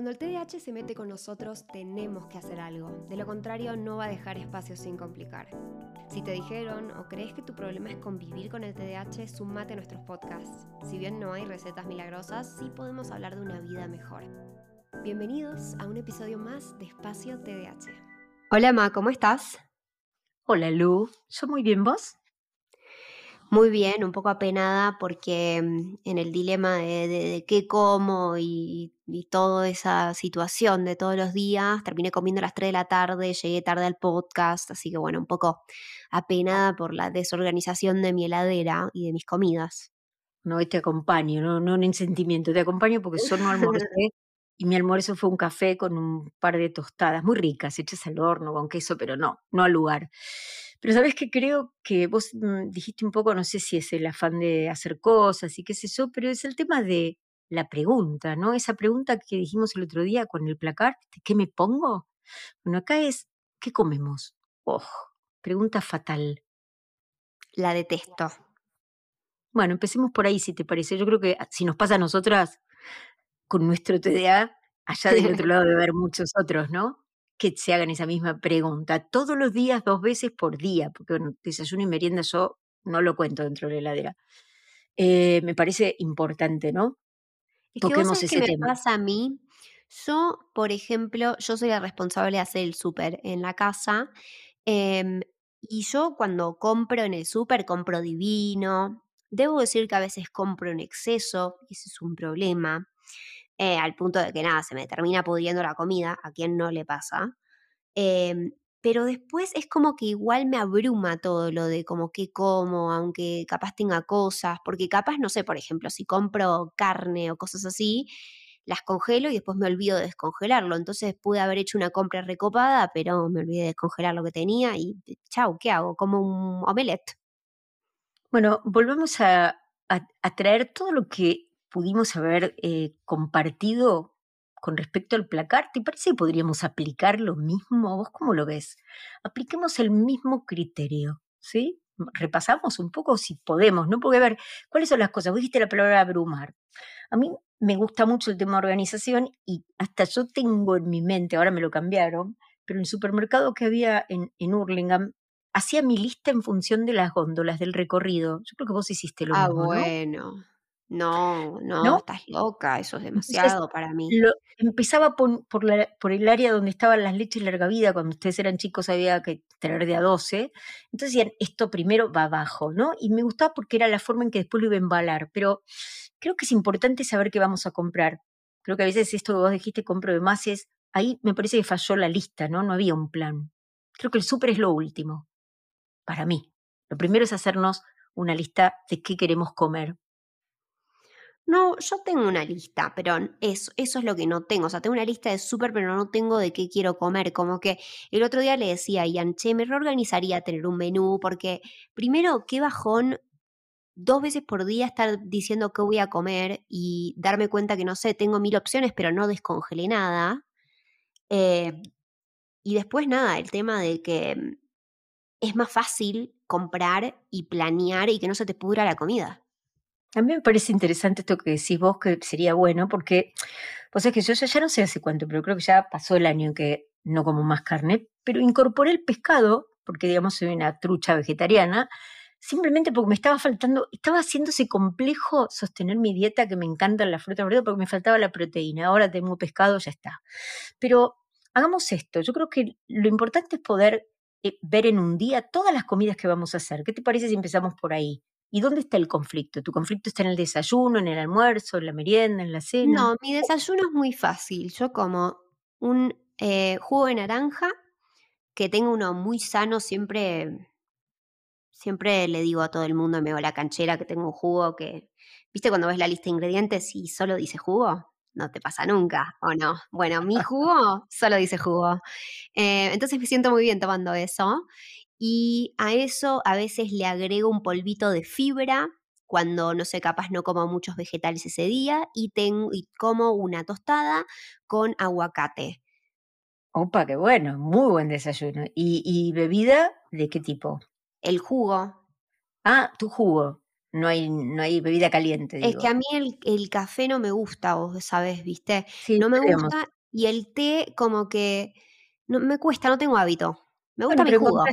Cuando el TDAH se mete con nosotros, tenemos que hacer algo. De lo contrario, no va a dejar espacio sin complicar. Si te dijeron o crees que tu problema es convivir con el TDAH, sumate a nuestros podcasts. Si bien no hay recetas milagrosas, sí podemos hablar de una vida mejor. Bienvenidos a un episodio más de Espacio TDAH. Hola, Ma, ¿cómo estás? Hola, Lu. ¿Yo muy bien vos? Muy bien, un poco apenada porque mm, en el dilema de, qué como y, toda esa situación de todos los días, terminé comiendo a las 3 de la tarde, llegué tarde al podcast, así que bueno, un poco apenada por la desorganización de mi heladera y de mis comidas. No, te acompaño, no, no en sentimiento, te acompaño porque solo no almorcé y mi almuerzo fue un café con un par de tostadas muy ricas, hechas al horno con queso, pero no, no al lugar. Pero sabes que creo que vos mm, dijiste un poco, no sé si es el afán de hacer cosas y qué es eso, pero es el tema de la pregunta, ¿no? Esa pregunta que dijimos el otro día con el placar, ¿qué me pongo? Bueno, acá es, ¿qué comemos? Oh, pregunta fatal. La detesto. Bueno, empecemos por ahí, si te parece. Yo creo que ah, si nos pasa a nosotras con nuestro TDA, allá del otro lado debe haber muchos otros, ¿no? Que se hagan esa misma pregunta todos los días, dos veces por día, porque bueno, desayuno y merienda yo no lo cuento dentro de la heladera. Eh, me parece importante, ¿no? Es Toquemos ese que me pasa a mí. Yo, por ejemplo, yo soy la responsable de hacer el súper en la casa. Em, y yo cuando compro en el súper, compro divino. Debo decir que a veces compro en exceso, y ese es un problema. Eh, al punto de que nada, se me termina pudiendo la comida, a quien no le pasa. Em, pero después es como que igual me abruma todo lo de como que como, aunque capaz tenga cosas, porque capaz, no sé, por ejemplo, si compro carne o cosas así, las congelo y después me olvido de descongelarlo. Entonces pude haber hecho una compra recopada, pero me olvidé de descongelar lo que tenía y chau, ¿qué hago? Como un omelette. Bueno, volvemos a, a traer todo lo que pudimos haber eh, compartido con respecto al placar, ¿te parece que podríamos aplicar lo mismo? ¿Vos cómo lo ves? Apliquemos el mismo criterio, ¿sí? Repasamos un poco si podemos, ¿no? Porque a ver, ¿cuáles son las cosas? Vos dijiste la palabra abrumar. A mí me gusta mucho el tema de organización y hasta yo tengo en mi mente, ahora me lo cambiaron, pero en el supermercado que había en, en Hurlingham, hacía mi lista en función de las góndolas del recorrido. Yo creo que vos hiciste lo ah, mismo. Ah, bueno. No, no, estás loca, eso es demasiado para mí. empezaba por, por, el área donde estaban las leches larga vida, cuando ustedes eran chicos había que tener de a 12, entonces decían, esto primero va abajo, ¿no? Y me gustaba porque era la forma en que después lo iba a embalar, pero creo que es importante saber qué vamos a comprar. Creo que a veces esto que vos dijiste, compro de más, es, ahí me parece que falló la lista, ¿no? No había un plan. Creo que el súper es lo último, para mí. Lo primero es hacernos una lista de qué queremos comer no, yo tengo una lista, pero eso, eso es lo que no tengo. O sea, tengo una lista de súper, pero no tengo de qué quiero comer. Como que el otro día le decía a Ian, che, me reorganizaría tener un menú, porque primero, qué bajón dos veces por día estar diciendo qué voy a comer y darme cuenta que no sé, tengo mil opciones, pero no descongelé nada. Eh, y después nada, el tema de que mm, es más fácil comprar y planear y que no se te pudra la comida. A mí me parece interesante esto que decís vos, que sería bueno, porque pues es que yo ya, no sé hace cuánto, pero creo que ya pasó el año que no como más carne, pero incorporé el pescado, porque digamos soy una trucha vegetariana, simplemente porque me estaba faltando, estaba haciéndose complejo sostener mi dieta, que me encanta la fruta verde, porque me faltaba la proteína. Ahora tengo pescado, ya está. Pero hagamos esto, yo creo que lo importante es poder eh, ver en un día todas las comidas que vamos a hacer. ¿Qué te parece si empezamos por ahí? ¿Y dónde está el conflicto? ¿Tu conflicto está en el desayuno, en el almuerzo, en la merienda, en la cena? No, mi desayuno es muy fácil. Yo como un eh, jugo de naranja, que tengo uno muy sano, siempre, siempre le digo a todo el mundo, me hago la canchera, que tengo un jugo que, ¿viste cuando ves la lista de ingredientes y solo dice jugo? No te pasa nunca, ¿o no? Bueno, mi jugo solo dice jugo. Eh, entonces me siento muy bien tomando eso y a eso a veces le agrego un polvito de fibra cuando no sé, capaz no como muchos vegetales ese día y, tengo, y como una tostada con aguacate. Opa, qué bueno, muy buen desayuno. ¿Y, ¿Y, bebida de qué tipo? El jugo. Ah, tu jugo. no hay, no hay bebida caliente. Es que a mí el, café no me gusta, vos sabés, ¿viste? no me gusta y el té como que no, me cuesta, no tengo hábito. Me gusta mi jugo.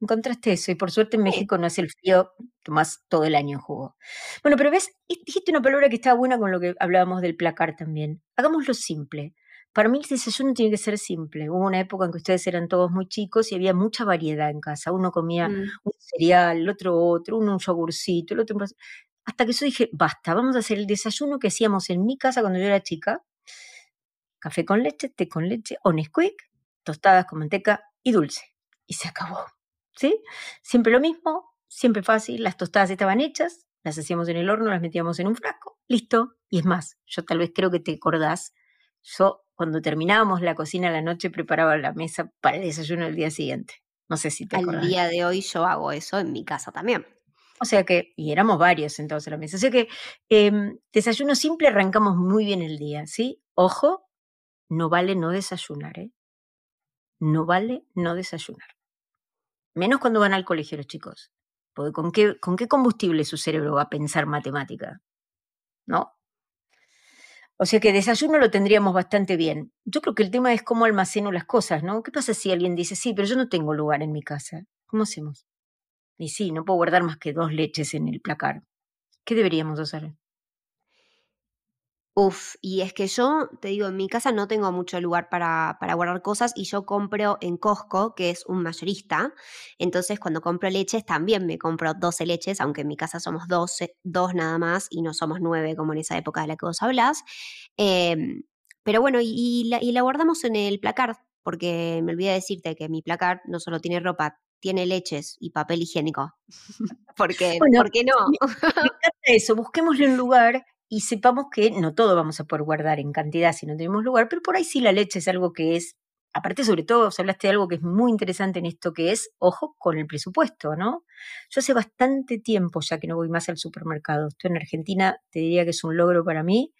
Encontraste eso, y por suerte en México no es el frío, tomás todo el año jugo. Bueno, pero ves, dijiste una palabra que estaba buena con lo que hablábamos del placar también. Hagámoslo simple. Para mí el desayuno tiene que ser simple. Hubo una época en que ustedes eran todos muy chicos y había mucha variedad en casa. Uno comía mm. un cereal, el otro otro, uno un yogurcito, el otro un... Hasta que yo dije, basta, vamos a hacer el desayuno que hacíamos en mi casa cuando yo era chica. Café con leche, té con leche, o Nesquik, tostadas con manteca y dulce. Y se acabó. ¿Sí? Siempre lo mismo, siempre fácil, las tostadas estaban hechas, las hacíamos en el horno, las metíamos en un frasco, listo. Y es más, yo tal vez creo que te acordás, yo cuando terminábamos la cocina a la noche preparaba la mesa para el desayuno del día siguiente. No sé si te acordás. Al día de hoy yo hago eso en mi casa también. O sea que, y éramos varios sentados en la mesa. O sea que em, desayuno simple arrancamos muy bien el día, ¿sí? Ojo, no vale no desayunar, ¿eh? No vale no desayunar. Menos cuando van al colegio los chicos. ¿con qué, ¿con qué combustible su cerebro va a pensar matemática? ¿No? O sea que desayuno lo tendríamos bastante bien. Yo creo que el tema es cómo almaceno las cosas, ¿no? ¿Qué pasa si alguien dice, sí, pero yo no tengo lugar en mi casa? ¿Cómo hacemos? Y sí, no puedo guardar más que dos leches en el placar. ¿Qué deberíamos hacer? Uf, y es que yo, te digo, en mi casa no tengo mucho lugar para, para, guardar cosas y yo compro en Costco, que es un mayorista. Entonces, cuando compro leches, también me compro 12 leches, aunque en mi casa somos 12, dos nada más y no somos nueve como en esa época de la que vos hablas. Em, pero bueno, y, la, y la guardamos en el placar, porque me olvidé decirte que mi placar no solo tiene ropa, tiene leches y papel higiénico. porque, ¿Por qué no? me, encanta eso, busquémosle un lugar y sepamos que no todo vamos a poder guardar en cantidad si no tenemos lugar, pero por ahí sí la leche es algo que es, aparte sobre todo, os hablaste de algo que es muy interesante en esto, que es, ojo, con el presupuesto, ¿no? Yo hace bastante tiempo ya que no voy más al supermercado, estoy en Argentina, te diría que es un logro para mí,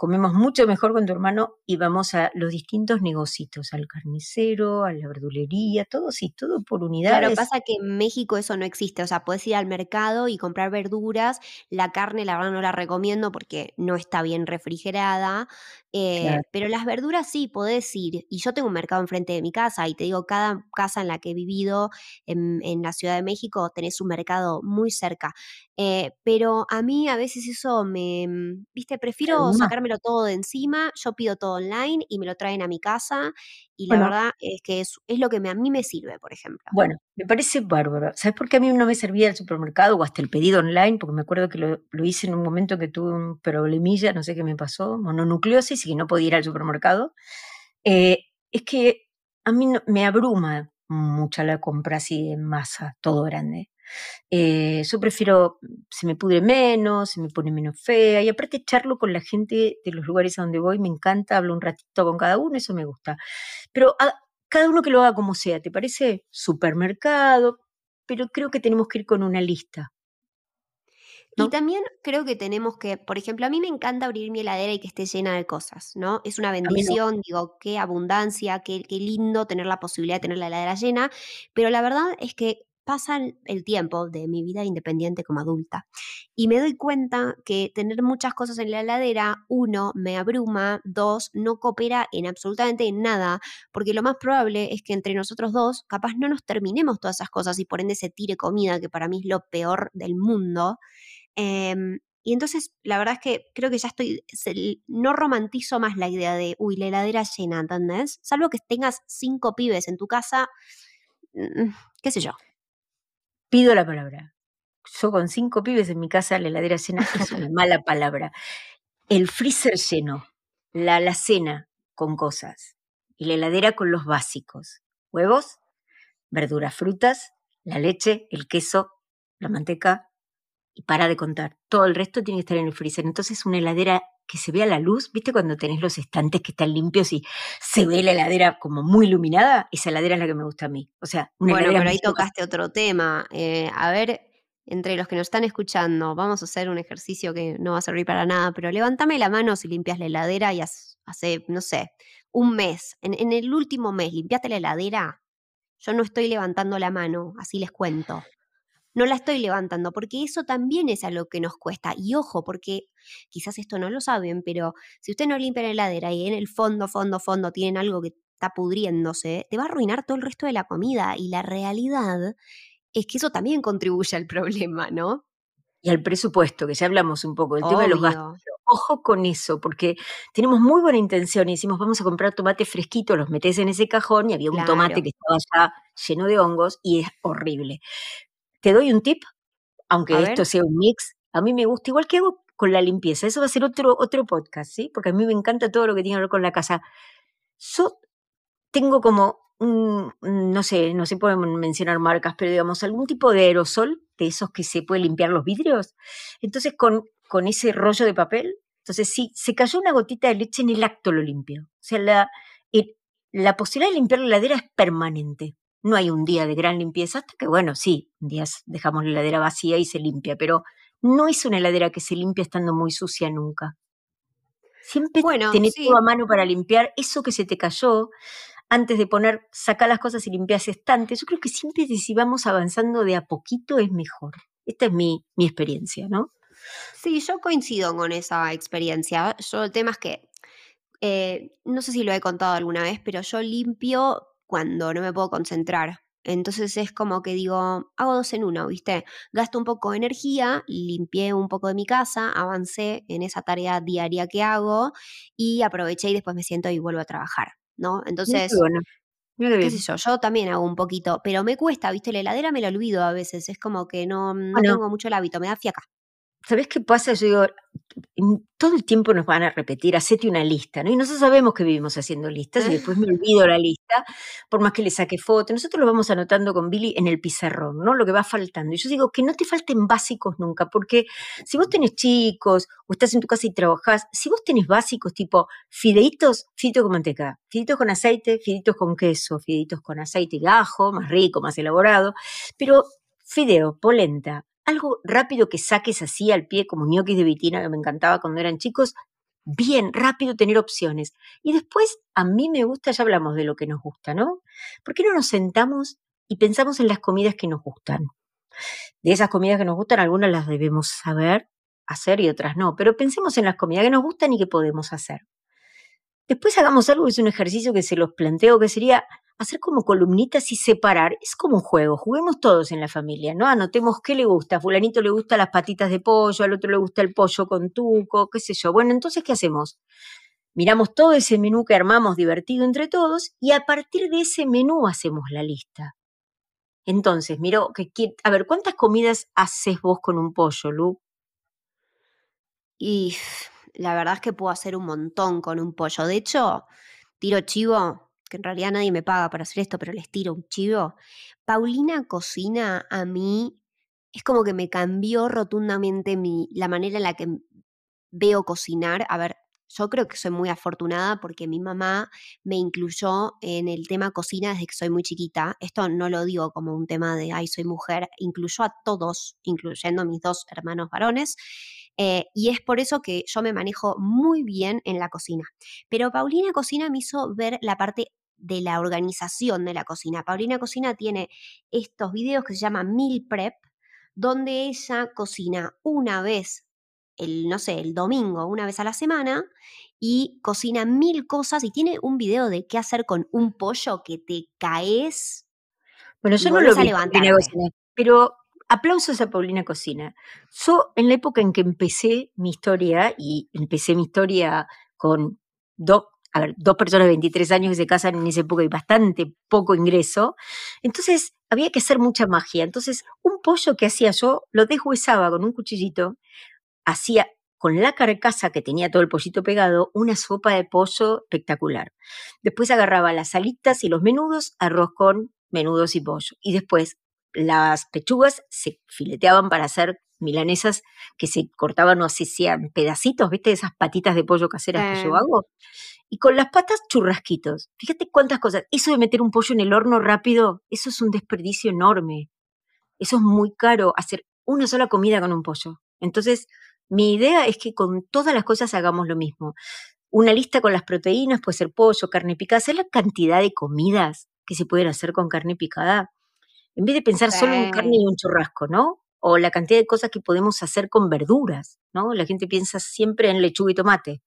comemos mucho mejor con tu hermano y vamos a los distintos negocios, al carnicero, a la verdulería, todo sí, todo por unidades. Claro, pasa que en México eso no existe, o sea, puedes ir al mercado y comprar verduras, la carne la verdad no la recomiendo porque no está bien refrigerada, eh, pero las verduras sí, podés ir. Y yo tengo un mercado enfrente de mi casa y te digo, cada casa en la que he vivido en, la Ciudad de México tenés un mercado muy cerca. Eh, pero a mí a veces eso me, mm, viste, prefiero sacármelo todo de encima, yo pido todo online y me lo traen a mi casa y la verdad es que es, es lo que a mí me sirve, por ejemplo. Bueno, me parece bárbaro. ¿Sabes por qué a mí no me servía el supermercado o hasta el pedido online? Porque me acuerdo que lo, hice en un momento que tuve un problemilla, no sé qué me pasó, mononucleosis y que no podía ir al supermercado. Eh, es que a mí me abruma mucha la compra así en masa, todo grande. Eh, yo prefiero, se me pudre menos, se me pone menos fea y aparte echarlo con la gente de los lugares a donde voy me encanta, hablo un ratito con cada uno, eso me gusta. Pero cada uno que lo haga como sea, ¿te parece? Supermercado, pero creo que tenemos que ir con una lista. Y también creo que tenemos que, por ejemplo, a mí me encanta abrir mi heladera y que esté llena de cosas, ¿no? Es una bendición, digo, qué abundancia, qué, qué lindo tener la posibilidad de tener la heladera llena, pero la verdad es que pasa el tiempo de mi vida independiente como adulta y me doy cuenta que tener muchas cosas en la heladera, uno, me abruma, dos, no coopera en absolutamente nada, porque lo más probable es que entre nosotros dos capaz no nos terminemos todas esas cosas y por ende se tire comida, que para mí es lo peor del mundo. Em, y entonces, la verdad es que creo que ya estoy, no romantizo más la idea de, uy, la heladera llena, ¿entendés? Salvo que tengas cinco pibes en tu casa, mm, qué sé yo pido la palabra. Yo con cinco pibes en mi casa, la heladera llena es una mala palabra. El freezer lleno, la alacena con cosas y la heladera con los básicos. Huevos, verduras, frutas, la leche, el queso, la manteca y para de contar. Todo el resto tiene que estar en el freezer. Entonces una heladera que se vea la luz, ¿viste cuando tenés los estantes que están limpios y se ve la heladera como muy iluminada? Esa heladera es la que me gusta a mí. O sea, una bueno, pero ahí tocaste otro tema. Eh, a ver, entre los que nos están escuchando, vamos a hacer un ejercicio que no va a servir para nada, pero levántame la mano si limpias la heladera y hace, no sé, un mes, en, en el último mes, limpiaste la heladera. Yo no estoy levantando la mano, así les cuento. No la estoy levantando, porque eso también es a lo que nos cuesta. Y ojo, porque quizás esto no lo saben, pero si usted no limpia la heladera y en el fondo, fondo, fondo tienen algo que está pudriéndose, te va a arruinar todo el resto de la comida. Y la realidad es que eso también contribuye al problema, ¿no? Y al presupuesto, que ya hablamos un poco del tema de los gastos. Ojo con eso, porque tenemos muy buena intención y decimos, vamos a comprar tomate fresquito, los metes en ese cajón y había un tomate que estaba ya lleno de hongos y es horrible. Te doy un tip, aunque esto sea un mix, a mí me gusta, igual que hago con la limpieza, eso va a ser otro, otro podcast, ¿sí? Porque a mí me encanta todo lo que tiene que ver con la casa. Yo tengo como un, no sé, no se pueden mencionar marcas, pero digamos, algún tipo de aerosol, de esos que se puede limpiar los vidrios. Entonces, con, con ese rollo de papel, entonces si se cayó una gotita de leche en el acto lo limpio. O sea, la, la posibilidad de limpiar la heladera es permanente. No hay un día de gran limpieza, hasta que, bueno, sí, un día dejamos la heladera vacía y se limpia, pero no es una heladera que se limpia estando muy sucia nunca. Siempre bueno, tenés todo a mano para limpiar eso que se te cayó, antes de poner, sacar las cosas y limpiar ese estante. Yo creo que siempre si vamos avanzando de a poquito es mejor. Esta es mi, mi experiencia, ¿no? Sí, yo coincido con esa experiencia. Yo el tema es que, eh, no sé si lo he contado alguna vez, pero yo limpio cuando no me puedo concentrar. Entonces es como que digo, hago dos en uno, ¿viste? Gasto un poco de energía, limpié un poco de mi casa, avancé en esa tarea diaria que hago y aproveché y después me siento y vuelvo a trabajar, ¿no? Entonces, qué sé yo, yo también hago un poquito, pero me cuesta, ¿viste? La heladera me la olvido a veces, es como que no, no tengo mucho el hábito, me da fiaca. ¿Sabes qué pasa? Yo digo, todo el tiempo nos van a repetir, hacete una lista, ¿no? Y nosotros sabemos que vivimos haciendo listas y después me olvido la lista, por más que le saque foto. Nosotros lo vamos anotando con Billy en el pizarrón, ¿no? Lo que va faltando. Y yo digo que no te falten básicos nunca, porque si vos tenés chicos o estás en tu casa y trabajás, si vos tenés básicos tipo fideitos, fideitos con manteca, fideitos con aceite, fideitos con queso, fideitos con aceite y ajo, más rico, más elaborado, pero fideo, polenta, algo rápido que saques así al pie, como ñoquis de vitina que me encantaba cuando eran chicos. Bien, rápido tener opciones. Y después, a mí me gusta, ya hablamos de lo que nos gusta, ¿no? ¿Por qué no nos sentamos y pensamos en las comidas que nos gustan? De esas comidas que nos gustan, algunas las debemos saber hacer y otras no, pero pensemos en las comidas que nos gustan y que podemos hacer. Después hagamos algo es un ejercicio que se los planteo, que sería hacer como columnitas y separar. Es como un juego, juguemos todos en la familia, ¿no? Anotemos qué le gusta. A fulanito le gusta las patitas de pollo, al otro le gusta el pollo con tuco, qué sé yo. Bueno, entonces, ¿qué hacemos? Miramos todo ese menú que armamos divertido entre todos y a partir de ese menú hacemos la lista. Entonces, miro, a ver, ¿cuántas comidas haces vos con un pollo, Lu? Y la verdad es que puedo hacer un montón con un pollo. De hecho, tiro chivo, que en realidad nadie me paga para hacer esto, pero les tiro un chivo. Paulina cocina a mí, es como que me cambió rotundamente mi, la manera en la que veo cocinar. A ver, yo creo que soy muy afortunada porque mi mamá me incluyó en el tema cocina desde que soy muy chiquita. Esto no lo digo como un tema de, ay, soy mujer, incluyó a todos, incluyendo a mis dos hermanos varones. Eh, y es por eso que yo me manejo muy bien en la cocina. Pero Paulina Cocina me hizo ver la parte de la organización de la cocina. Paulina Cocina tiene estos videos que se llaman Meal Prep, donde ella cocina una vez, el, no sé, el domingo, una vez a la semana, y cocina mil cosas y tiene un video de qué hacer con un pollo que te caes. Bueno, yo no lo vi, pero aplausos a Paulina Cocina. Yo, en la época en que empecé mi historia, y empecé mi historia con dos a ver, dos personas de 23 años que se casan en esa época y bastante poco ingreso. Entonces había que hacer mucha magia. Entonces, un pollo que hacía yo, lo deshuesaba con un cuchillito, hacía con la carcasa que tenía todo el pollito pegado, una sopa de pollo espectacular. Después agarraba las alitas y los menudos, arroz con menudos y pollo. Y después las pechugas se fileteaban para hacer milanesas que se cortaban o hacían pedacitos, ¿viste? Esas patitas de pollo caseras que yo hago. Y con las patas, churrasquitos. Fíjate cuántas cosas. Eso de meter un pollo en el horno rápido, eso es un desperdicio enorme. Eso es muy caro, hacer una sola comida con un pollo. Entonces, mi idea es que con todas las cosas hagamos lo mismo. Una lista con las proteínas, puede ser pollo, carne picada. ¿Sabes la cantidad de comidas que se pueden hacer con carne picada? En vez de pensar solo en carne y un churrasco, ¿no? O la cantidad de cosas que podemos hacer con verduras, ¿no? La gente piensa siempre en lechuga y tomate.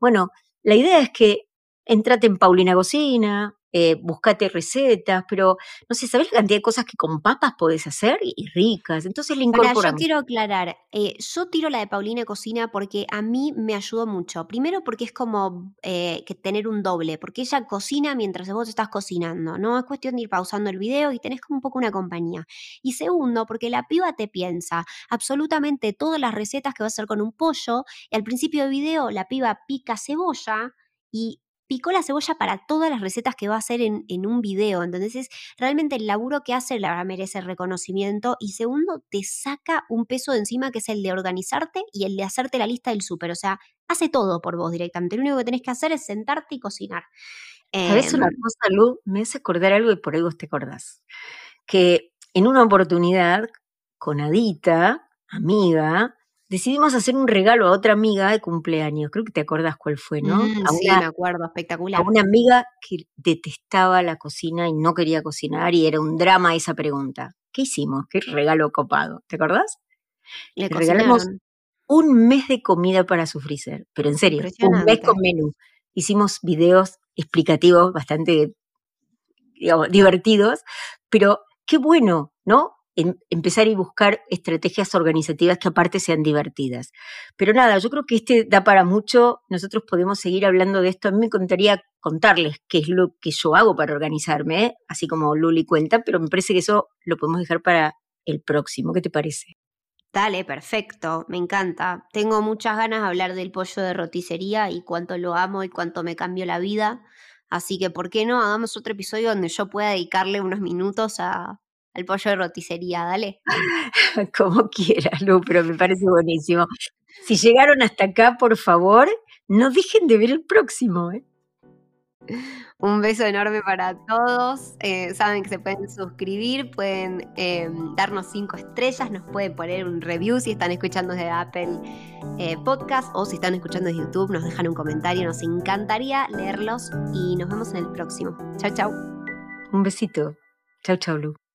Bueno, la idea es que entrate en Paulina Cocina, eh, buscate recetas, pero no sé, ¿sabes la cantidad de cosas que con papas podés hacer y, ricas? Entonces le incorporamos. yo quiero aclarar, eh, yo tiro la de Paulina Cocina porque a mí me ayudó mucho. Primero porque es como eh, que tener un doble, porque ella cocina mientras vos estás cocinando, ¿no? Es cuestión de ir pausando el video y tenés como un poco una compañía. Y segundo, porque la piba te piensa absolutamente todas las recetas que va a hacer con un pollo y al principio del video la piba pica cebolla y picó la cebolla para todas las recetas que va a hacer en, un video. Entonces, realmente el laburo que hace la merece reconocimiento. Y segundo, te saca un peso de encima que es el de organizarte y el de hacerte la lista del súper. O sea, hace todo por vos directamente. Lo único que tenés que hacer es sentarte y cocinar. ¿Sabes una em, cosa, Lu? Me hace acordar algo y por algo te acordás. Que en una oportunidad, con Adita, amiga, decidimos hacer un regalo a otra amiga de cumpleaños. Creo que te acordás cuál fue, ¿no? Mm, sí, me acuerdo, espectacular. A una amiga que detestaba la cocina y no quería cocinar y era un drama esa pregunta. ¿Qué hicimos? Qué regalo copado. ¿Te acordás? Le, regalamos un mes de comida para su freezer, pero en serio, un mes con menú. Hicimos videos explicativos bastante digamos, divertidos, pero qué bueno, ¿no? Empezar y buscar estrategias organizativas que aparte sean divertidas. Pero nada, yo creo que este da para mucho, nosotros podemos seguir hablando de esto. A mí me encantaría contarles qué es lo que yo hago para organizarme, ¿eh? así como Luli cuenta, pero me parece que eso lo podemos dejar para el próximo. ¿Qué te parece? Dale, perfecto, me encanta. Tengo muchas ganas de hablar del pollo de roticería y cuánto lo amo y cuánto me cambió la vida. Así que, ¿por qué no hagamos otro episodio donde yo pueda dedicarle unos minutos a, al pollo de roticería, dale. Como quieras, Lu, pero me parece buenísimo. Si llegaron hasta acá, por favor, no dejen de ver el próximo. ¿eh? Un beso enorme para todos. Eh, saben que se pueden suscribir, pueden em, darnos cinco estrellas, nos pueden poner un review si están escuchando desde Apple eh, Podcast o si están escuchando desde YouTube, nos dejan un comentario. Nos encantaría leerlos y nos vemos en el próximo. Chau, chau. Un besito. Chau, chau, Lu.